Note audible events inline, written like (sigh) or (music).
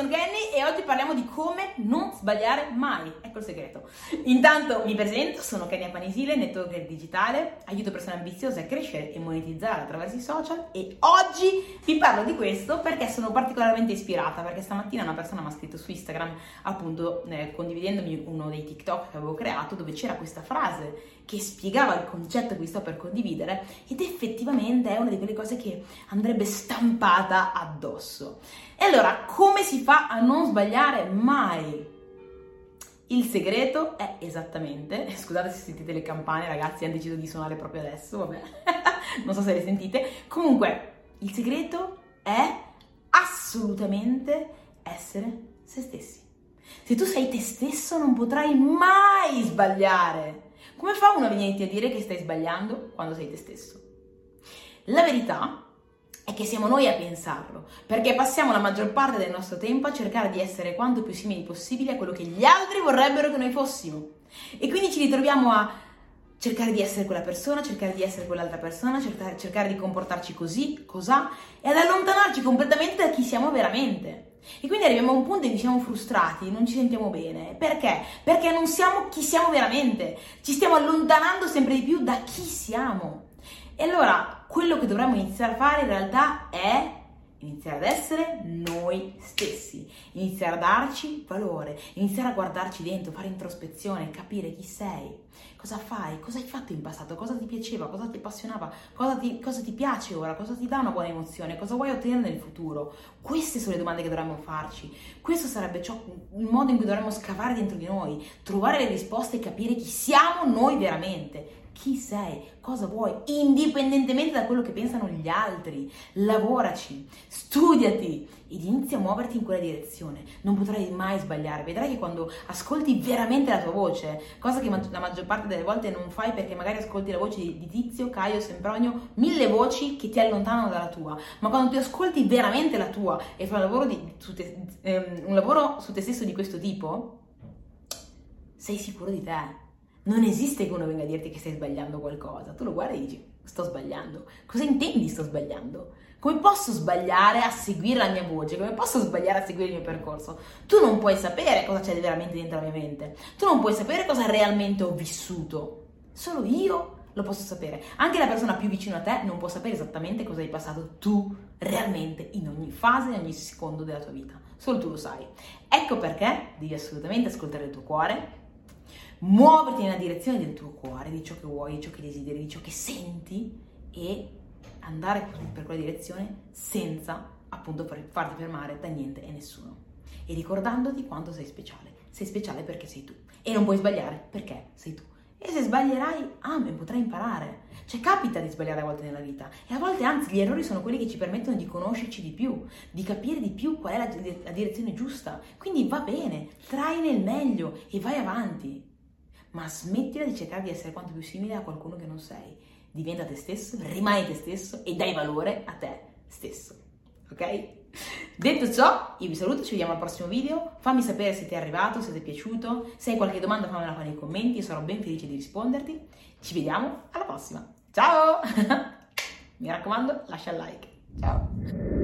sono Kenny e oggi parliamo di come non sbagliare mai. Ecco il segreto. Intanto mi presento, sono Kenny Apanisile, networker digitale, aiuto persone ambiziose a crescere e monetizzare attraverso i social e oggi vi parlo di questo perché sono particolarmente ispirata, perché stamattina una persona mi ha scritto su Instagram, appunto eh, condividendomi uno dei TikTok che avevo creato dove c'era questa frase che spiegava il concetto che vi sto per condividere ed effettivamente è una di quelle cose che andrebbe stampata addosso. E allora, come si fa a non sbagliare mai? Il segreto è esattamente, (laughs) scusate se sentite le campane ragazzi, hanno deciso di suonare proprio adesso, vabbè, (laughs) non so se le sentite. Comunque, il segreto è assolutamente essere se stessi. Se tu sei te stesso non potrai mai sbagliare. Come fa uno a venirti a dire che stai sbagliando quando sei te stesso? La verità è che siamo noi a pensarlo, perché passiamo la maggior parte del nostro tempo a cercare di essere quanto più simili possibile a quello che gli altri vorrebbero che noi fossimo. E quindi ci ritroviamo a cercare di essere quella persona, cercare di essere quell'altra persona, cercare, cercare di comportarci così, cos'ha, e ad allontanarci completamente da chi siamo veramente. E quindi arriviamo a un punto in cui siamo frustrati, non ci sentiamo bene. Perché? Perché non siamo chi siamo veramente. Ci stiamo allontanando sempre di più da chi siamo. E allora quello che dovremmo iniziare a fare in realtà è iniziare ad essere noi stessi, iniziare a darci valore, iniziare a guardarci dentro, fare introspezione, capire chi sei, cosa fai, cosa hai fatto in passato, cosa ti piaceva, cosa ti appassionava, cosa ti, cosa ti piace ora, cosa ti dà una buona emozione, cosa vuoi ottenere nel futuro. Queste sono le domande che dovremmo farci. Questo sarebbe ciò, il modo in cui dovremmo scavare dentro di noi, trovare le risposte e capire chi siamo noi veramente chi sei, cosa vuoi, indipendentemente da quello che pensano gli altri. Lavoraci, studiati ed inizia a muoverti in quella direzione. Non potrai mai sbagliare. Vedrai che quando ascolti veramente la tua voce, cosa che la maggior parte delle volte non fai perché magari ascolti la voce di Tizio, Caio, Sempronio, mille voci che ti allontanano dalla tua, ma quando ti ascolti veramente la tua e fai un lavoro, di, te, ehm, un lavoro su te stesso di questo tipo, sei sicuro di te non esiste che uno venga a dirti che stai sbagliando qualcosa. Tu lo guardi e dici, sto sbagliando. Cosa intendi sto sbagliando? Come posso sbagliare a seguire la mia voce? Come posso sbagliare a seguire il mio percorso? Tu non puoi sapere cosa c'è veramente dentro la mia mente. Tu non puoi sapere cosa realmente ho vissuto. Solo io lo posso sapere. Anche la persona più vicina a te non può sapere esattamente cosa hai passato tu realmente in ogni fase, in ogni secondo della tua vita. Solo tu lo sai. Ecco perché devi assolutamente ascoltare il tuo cuore, muoverti nella direzione del tuo cuore, di ciò che vuoi, di ciò che desideri, di ciò che senti e andare per quella direzione senza appunto farti fermare da niente e nessuno. E ricordandoti quanto sei speciale. Sei speciale perché sei tu. E non puoi sbagliare perché sei tu. E se sbaglierai, amen, potrai imparare. Cioè capita di sbagliare a volte nella vita e a volte anzi gli errori sono quelli che ci permettono di conoscerci di più, di capire di più qual è la, la direzione giusta. Quindi va bene, trai nel meglio e vai avanti ma smettila di cercare di essere quanto più simile a qualcuno che non sei. Diventa te stesso, rimani te stesso e dai valore a te stesso. Ok? Detto ciò, io vi saluto, ci vediamo al prossimo video. Fammi sapere se ti è arrivato, se ti è piaciuto. Se hai qualche domanda fammela qua nei commenti, io sarò ben felice di risponderti. Ci vediamo alla prossima. Ciao! (laughs) Mi raccomando, lascia il like. Ciao!